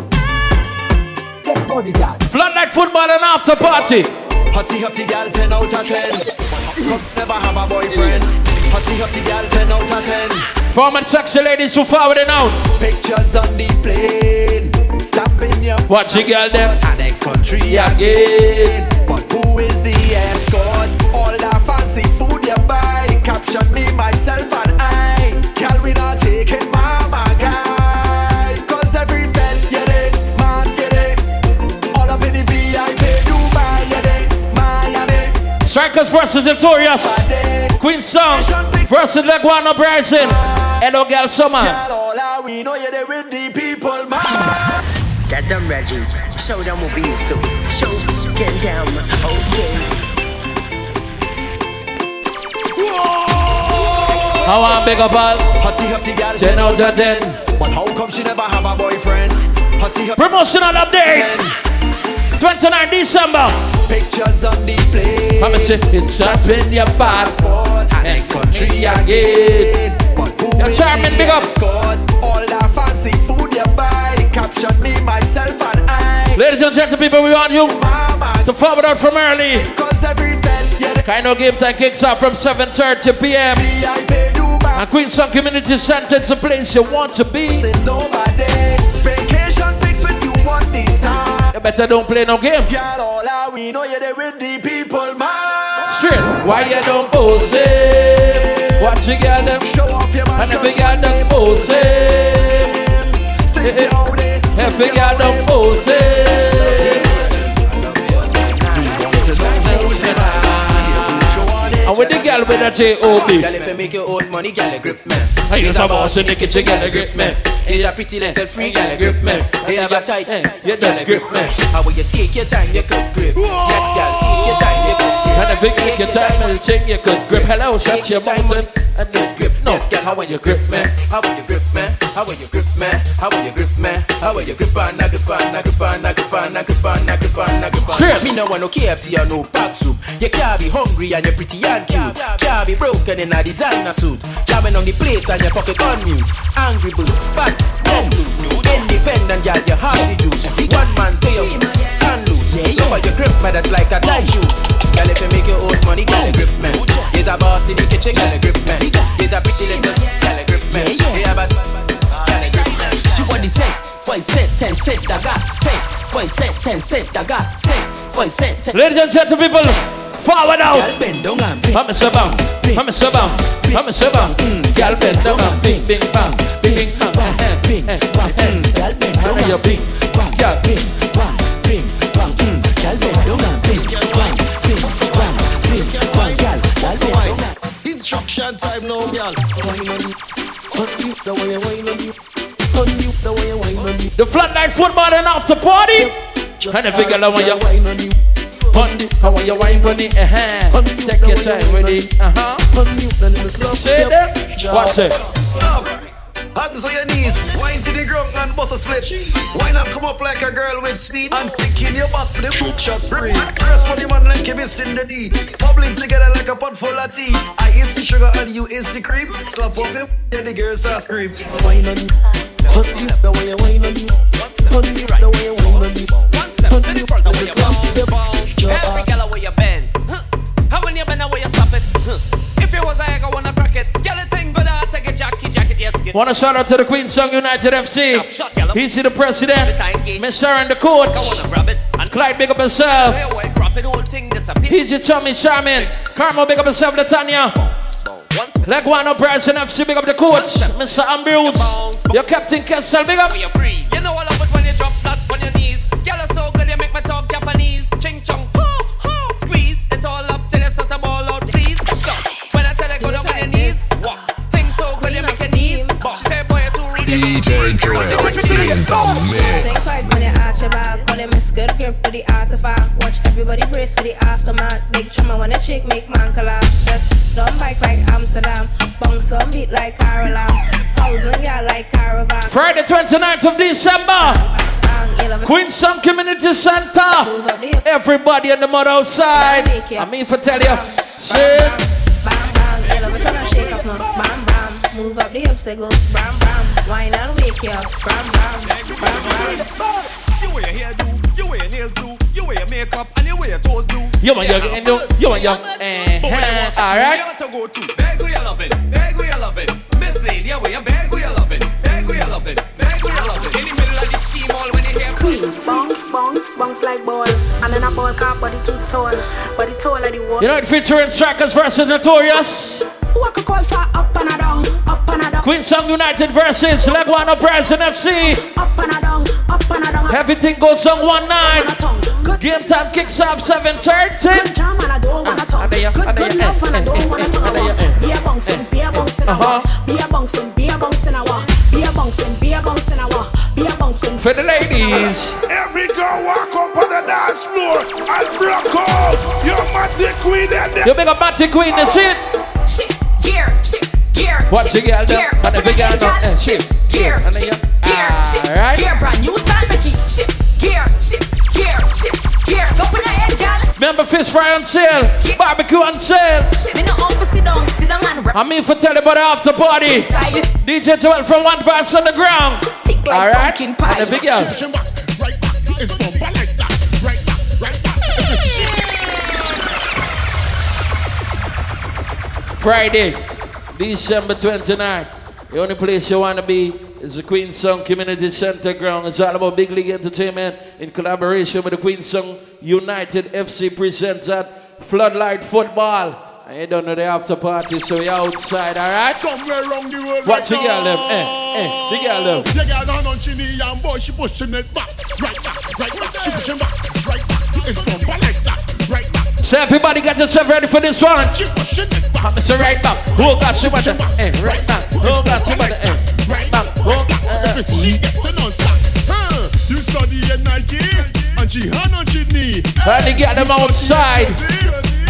Take bodyguard. Floodlight football and after party. Hotty hotty gal, 10 out of 10. Come never have a boyfriend. Hotty hotty gal, 10 out of 10. Former sexy ladies who forward and out. Pictures on the plane. Stamping your Watch the girl them. to next country again. But versus Notorious. Queenstown versus Leguan Uprising. Hello, girl, summer. we know you're there with people, man. Get them ready. Show them what we used to. Show get down. Okay. How I'm big up all Hotty hotty gal 10 out of 10 But how come she never have a boyfriend? Hotty hotty Promotional update 29 December Pictures on display I'ma say it's up in your passport Next country again. You're charming, big up. All that fancy food you buy. Caption me, myself and I. Ladies and gentlemen, people, we want you to forward out from early. Kind of game time kicks off from 7.30 p.m. And Queenstown Community Center is the place you want to be. Vacation pics with you want this You better don't play no game. Girl, all I we know you're there with the people, man. Straight. Why you don't pose it? Watch the girl them. Show off your man. And if the girl them pose it. If the girl them pose it. And with the girl with the J.O.B. Girl, if you make your own money, girl, grip me. I use a boss in the kitchen, girl, grip me. It's a pretty little eh, free, eh, girl, you grip me. Eh, they have a tight, you just grip me. How will you take your time, you could grip. Yes, girl, take your time, you could grip. And if you take your time and check, you could grip. Hello, shut your mouth and grip. No, how will you grip me? How will you grip me? How will you grip me? How will you grip me? How will you grip on, a grip on, a grip on, a grip on, a grip on, a grip on, a grip on. Me no want no KFC or no pack soup. You can't be hungry and you're pretty and cute. Can't be broken in a designer suit. Jamming on the place and your pocket on mute. Angry boots, fat, dead loose. Independent, girl, you have the juice. One man pay you, can lose. Cover your grip, man, that's like a tie shoe. Girl, if you make your own money, girl, grip me. He's a boss in the kitchen, girl, grip me. He's a pretty little, girl, grip me. He have a, girl, you grip me. She want the cent, five cent, ten cent, I got cent, five cent, ten cent, I got cent, five cent, ten. Ladies and gentlemen, people, forward out. I'm a sub I'm a sub I'm a sub Girl bend down and bing bing bang, bing bing bang, bing bang, girl bend down and bing, girl bing bang, bing bang, girl bend down and bing bang, bing bang, bing bang, girl, girl bend down. Instruction time now, girl. You. You the you you. You you you. The Floodlight Football and After Party. And if you you wine on you. on it, I want you wine on it, uh-huh. Take your time with it, uh-huh. Say that. Watch it. Stop. Hands on your knees, wine to the ground and bust a split. Wine not come up like a girl with speed and sick in your back for the boot shots free. Press for the man like you missing the D. Bubbling together like a pot full of tea. I is the sugar and you is the cream. Slap up your (laughs) and the girls start scream. Wine on you, hot you the way you wine on you, hot you the way you wine on you, hot you the way Want to shout out to the Queenstown United FC. He's the president, Mr. and the coach. Clyde, big up himself. He's your Tommy Shaman. Carmo, big up himself, Latanya. Leguan Uprising FC, big up the coach, Mr. Ambrose. Your captain Kessel, big up. DJ Drill in the mix. Think twice when you arch your back. Call him a good grip for the artifact. Watch everybody brace for the aftermath. Big trauma when a chick make man collapse. Shut don't bike like Amsterdam. Bounce some beat like Caroline. Thousand yeah like caravan. Friday 29th of December. Queenstown Community Center. Everybody on the mud outside. I mean for tell you. Shit. Girl, every time I shake up now. Bam bam. Move up the hips, they go bam bam. Wine and wake you up. Bam bam. Bam bam. You wear your hair do, you wear your nails do, you wear your makeup and you wear your toes do. You want young, and you, you want young. Uh, alright. You got to go to beg who you loving, beg who you loving. Miss lady, yeah, where you beg who you loving, beg who you loving, beg who you loving. In the middle of this team all when you hear Queens, bounce, bounce, bounce like ball. And then a ball car body too tall, body taller the wall. You know it featuring Strikers versus Notorious. Who I could call for up and a down, up and a down, Queenstown United versus Leguan Uprising FC. up and a down, up and a down. Everything goes on one night. Game time kicks off 7.30. Good jam and I don't wanna ah, talk. Good, good love and I eh, don't eh, wanna eh, talk. Be a bouncing, be a bouncing, I. Uh-huh. Be a bouncing, be For the ladies. Every girl walk up on the dance floor and broke out. You're Matty Queen and You big up Matty Queen, the shit. Shit, gear, shit, gear. What you girl do? Gear, And the big girl do? Eh, shit, gear, And shit, then you- gear, shit, Alright. gear. Brand new style, Becky. Shit, gear, shit, gear, shit, gear. Go for the head, girl. Remember fish fry on sale, barbecue on sale. Shit, me no on for sit down, sit down and rap. I mean for tell you about the after party. Inside. DJ Joel from one verse on the ground. Like Alright. pumpkin pie. And the big girl. It's bumper like that. Right back, right back. Friday, December 29th. The only place you want to be is the Queenstown Community Center ground. It's all about Big League Entertainment in collaboration with the Queenstown United FC presents that Floodlight Football. I ain't done the after party, so we outside, alright? Somewhere around the world. Watch the right girl now. them, eh, eh, the girl them. The girl down on she knee and boy she pushing it back, right back, right back. She pushing back, right back. It's bumper like that, right back. So everybody get yourself ready for this one. She pushing it back. So right back. Oh God, she want eh, right back. Oh God, she want eh, right back. Oh, uh, If she get to non-stop, huh? You study at Nike and she hand on she knee. And they get them outside.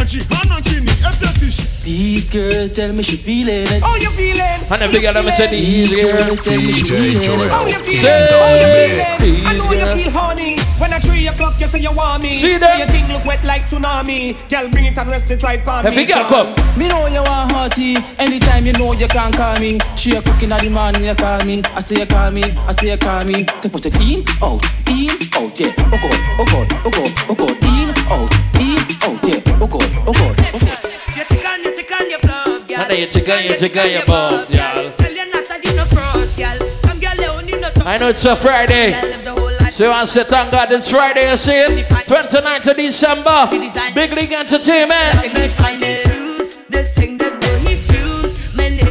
And she hand on she knee. If that is she These girls tell me she feeling it. How you feeling? And the big girl them say the easy girl. DJ Joel. How you feeling? Say- How you feeling? I know you feel horny. When at three o'clock you say you want me. See that? Your thing look wet like tsunami. Girl, bring it and rest it right for me. Every me. girl come. Me know you want hearty. Anytime you know you can call me. She a cooking at the morning, you call me. I say you call me, I say you call me. They put it in, out, in, out, yeah. Oh God, oh God, oh God, oh God. In, out, in, out, yeah. Oh God, oh God, oh. You you your girl. You you your girl. Tell you not to no girl. Some they only know to I know it's a Friday. So I say thank God it's Friday, you see it? 29th of December. Big League Entertainment.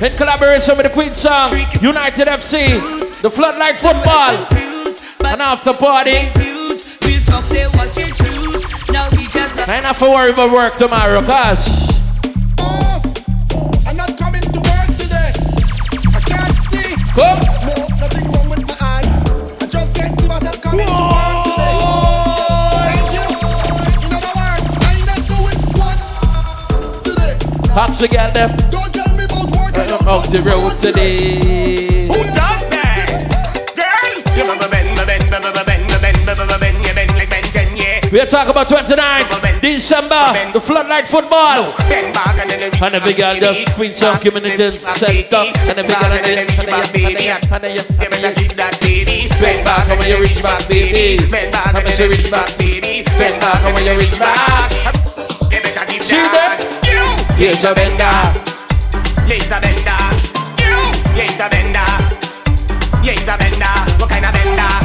In collaboration with the Queenstown, United FC, the Floodlight Football, and after party. talk, I ain't have to worry about work tomorrow, cause I'm not coming to work today. I can't see. Come. No, nothing wrong with my eyes. I just can't see myself coming to work today. Thank you. In other words, I'm not doing what today. To get them. Don't tell me about work. I'm out the road today. We are talking about 29 December, the floodlight football. And the big girl just Queen Song came and set up. And the big girl and the baby. and me that, give that baby. Bend back when you reach back, baby. Bend back when you reach back, baby. Bend back when you reach back. Give me that, give that. Here's your bender. Here's a bender. Here's a bender. Here's a bender. What kind of bender?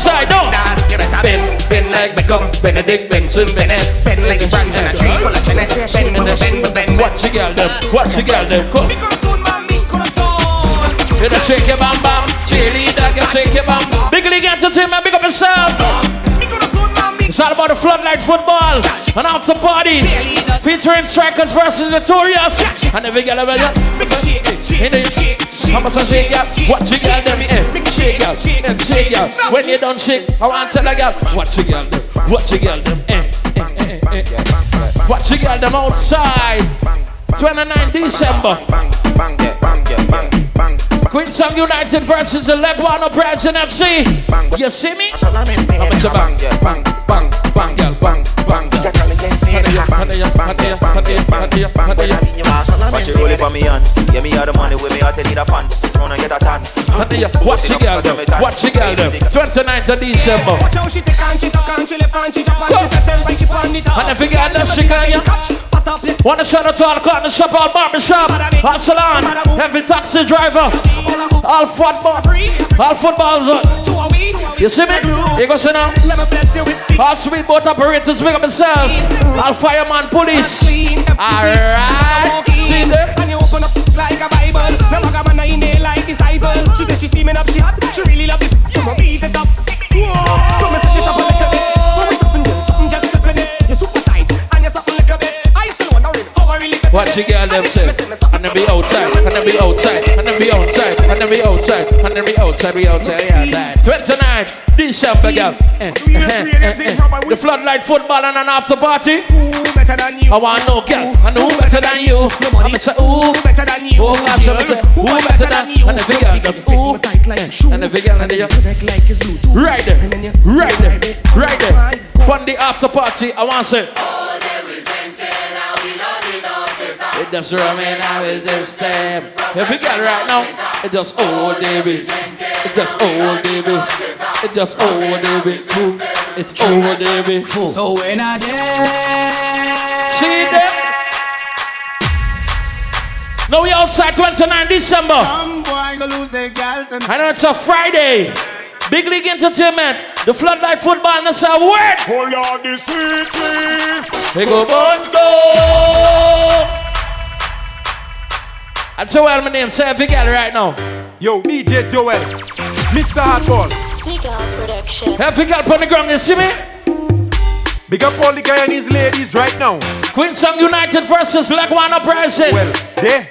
Send You know we outside, no? You better Bend, bend like Beckham, Benedict Benson, Bennett. bend like a branch on a tree full of tennis. Bend, bend, bend, bend, bend. Watch the girl them, watch the girl them, come. Corazón, mami, corazón. You know shake your bam bam, cheerleader, you shake your bam. Big League Entertainment, big up yourself. It's all about the floodlight football and after party featuring strikers versus notorious and the big girl over there. In the how much I shake ya? Watch your girl them? Shake ya, and shake ya. When you don't shake, I want to tell a girl, watch your girl them, watch your girl them, eh? eh, eh, eh, eh. Watch your girl them outside. 29 December. Queenstown United versus the Leguano Brazil FC. You see me? I'm a bang, bang, bang, bang, girl, bang, bang. Watch it roll it on me hand. Yeah, me have the money with me heart, I need a fan. Wanna get a tan. Watch the girl them, watch the girl them. 29th of December. Watch how she take and she tuck and she left and she tap and she settle when she pan it And if you get them shit on you, wanna shout out to all corner shop, all barber shop, all salon, every taxi driver, all football, all footballs. You see me? You go see now? All sweet boat operators, pick up. I'll fireman police. Alright. See them? And you open up like a Bible. I got my nine like disciple. She said steaming up, she hot. She really it. So beat it up. Watch your girl them say. And then be outside, and then be outside, and then be outside, and then be outside, and then be outside, be outside, yeah, outside. 29 December, girl. Eh, eh, eh, eh. The floodlight football and an after party. I want no girl, and who better than you? I'm say, ooh, better than you. Oh gosh, I'm say, who better than you? And the big girl goes, ooh, eh, and the big girl and the young. Right there, right there, right there. Fun the after party, I want to say. It just rum and I resist them. If you got it right now, it just old baby. It just old baby. It just old baby. Boom. It's old baby. Boom. So when I dance, See them? Now we outside 29 December. I know it's a Friday. Big League Entertainment, the Floodlight Football, and that's our word. Hold on this sweet They go Bondo. And so well, my name, say if you get it right now. Yo, DJ Joel, Mr. Hardball. Seagull Production. If you get on the ground, you see me? Big up all the Guyanese ladies right now. Queenstown United versus Leguan Uprising. Well, there.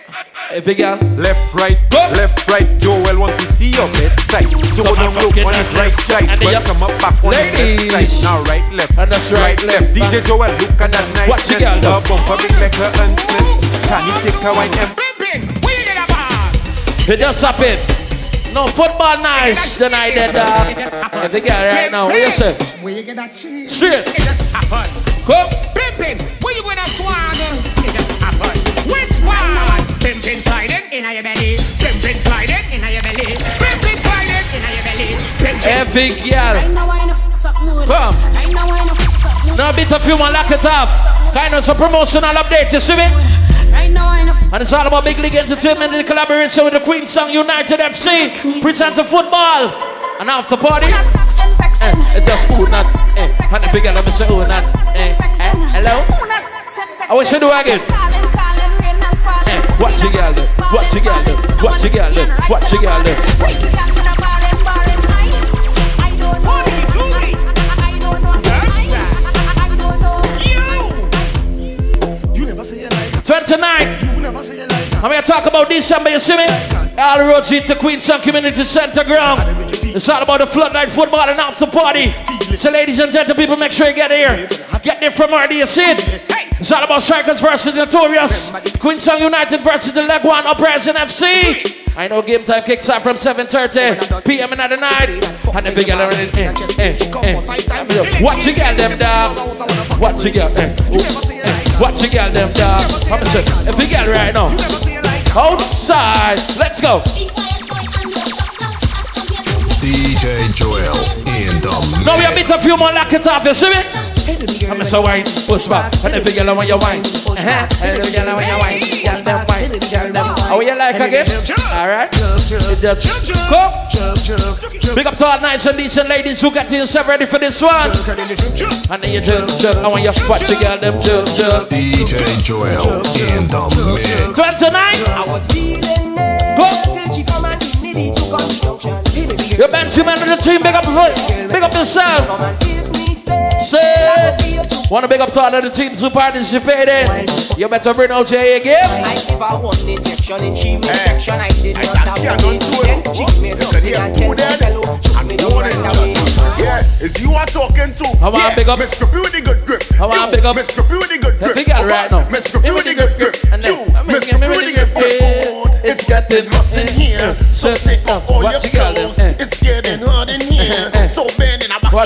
If you get Left, right, Go. left, right. Joel want to see your best side. So Come on, don't look on that his right side. And then Well, come up back on his left side. Now right, left. And that's right, left. DJ Joel, look at that nice Watch it, girl, A bumper big like her and Smith. Can you take a wine and It just happened. No football nice tonight, that dog. Uh, if you get it right now, what you say? Where you get that cheese? Straight. It just happen. Come. Pimpin', where you gonna swan? It just happen. Which one? Pimpin' sliding in your belly. Pimpin' sliding in your belly. Pimpin' sliding in your belly. Pimpin'. Every girl. Right now I fix up mood. Come. Right now I in fix up. Now beat up you man, lock it up. Kind of some promotional update, you see me? Right now I in And it's all about Big League Entertainment in collaboration with the Queenstown United FC. Presents a football. And after party. Eh, it's just who not. Eh, and the big girl, let me say who not. Eh, eh, hello? I wish you do again. Eh, watch your girl, do. watch your girl, do. watch your girl, do. watch your girl. do. You like 29. You never say you like I'm going to talk about December, you see me? All the roads lead to Queenstown Community Center ground. It's all about the floodlight football and after party. So, ladies and gentlemen, people, make sure you get here. Get there from where you see it. It's all about Strikers versus Notorious. Queenstown United versus the Leguan Uprising FC. I know game time kicks off from 7.30 p.m. in the night. And the big girl are in, eh, eh, eh. Watch you get them, dog. Watch you get them. Watch you get them, dog. I'm say, if you get it right now. Outside. Let's go. DJ Joel in the Now we have beat a few more lock it off, you see me? I'm so wine, push back, and if you get when you wine, uh-huh, and if you get when you wine, get them wine, get them. How you like again? All right, it just go. Big up to all nice and decent ladies who got yourself ready for this one. And then you jump, jump, I want you to you get them jump, jump. DJ Joel in the mix. 29. Go. You're Benjamin of the team, big up, big up yourself. Say, wanna big up to all of the teams who participated. You better bring out your A game. I give her one injection in she injection. I did not have one Then she made something and tell me fellow. Took me down right away. Yeah, is you are talking to. I want yeah, big up. Mr. B with the good grip. I want big up. Mr. B with the good grip. Big girl right now. Mr. B with the good grip. And then, Mr. B with the good grip. It's getting hot in here. So take off all your Watch you girl, clothes. eh. It's getting hot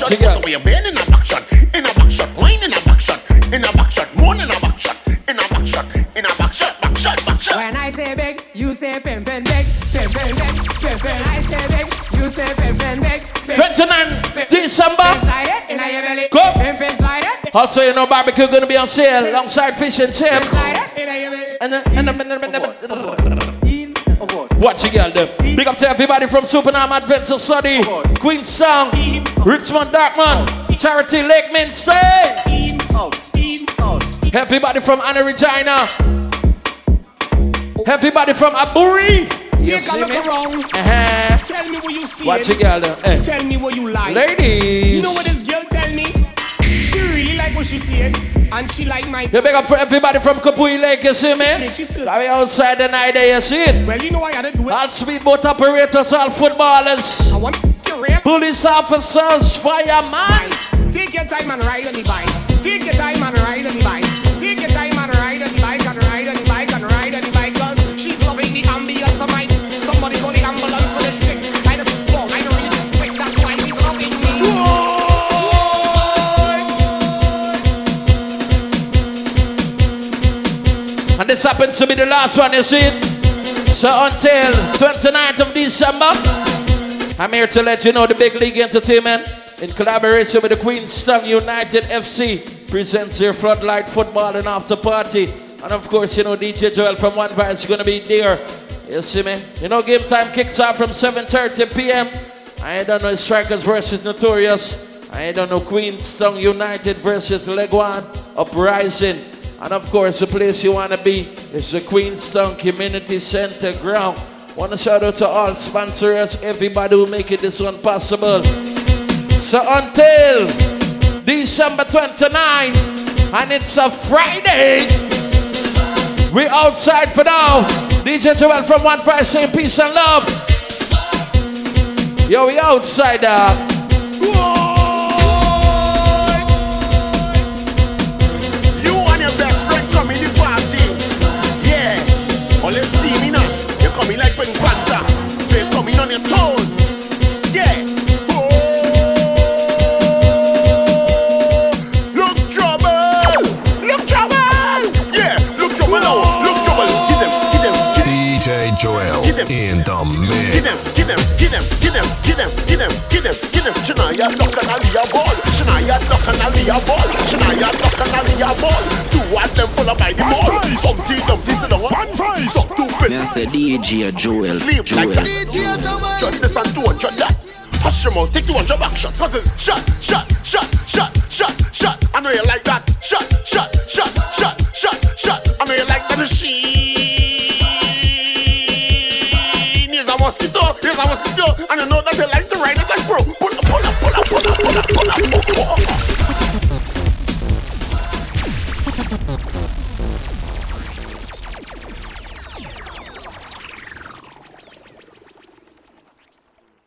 shot. you girl. So we bend in a back shot. In a back shot. Wine in a back shot. In a back shot. More in a back shot. In a back shot. In a back shot. Back shot. Back shot. When I say big, you say pim pim big, pim pim big, pim pim. I say big, you say pim pim big. pim. 29 December. Slide it in your belly. Go. Pim pim slide it. Also, you know, barbecue gonna be on sale alongside fish and chips. Slide it in your belly. And then, and then, and then, and then, Watch you girl them. Big up to everybody from Supenaam Adventure Study, Queenstown, Richmond Dartmouth, Charity Lake Mainstay. Everybody from Anna Regina. Everybody from Aburi. You Take a see look me? around. Uh-huh. Tell me what you see. Watch you girl them. Eh. Tell me what you like. Ladies. You know what this girl tell me? She really like what what she saying, and she like my. You big up for everybody from Capoey Lake, you see me? So we outside the night there, you see it? Well, you know I had to do it. All speedboat operators, all footballers. I want rape. Police officers, fireman. Take your time and ride on the bike. Take your time and ride on the bike. And this happens to be the last one, you see? So until 29th of December, I'm here to let you know the Big League Entertainment, in collaboration with the Queenstown United FC, presents their floodlight football and after party. And of course, you know, DJ Joel from One Voice is going to be there. You see me? You know, game time kicks off from 7.30 p.m. I don't know Strikers versus Notorious. I don't know Queenstown United versus Leguan Uprising. And of course, the place you want to be is the Queenstown Community Center ground. Want to shout out to all sponsors, everybody who make it this one possible. So until December 29, and it's a Friday, we outside for now. DJ Joel from One Voice saying peace and love. Yo, we outside. You get them, get them, get them, get them, get them, get them, get them. Shania lock and Aliyah ball. Shania lock and Aliyah ball. Shania lock and Aliyah ball. Two of them full of by the ball. Humpty Dumpty sit down. One voice. Suck two Me I say DJ Joel, Sleep like Joel. that. Judge this and 200 that. Hush your mouth, take 200 back shot. Cause it's shot, shot, shot, shot, shot, shot. I know you like that. and you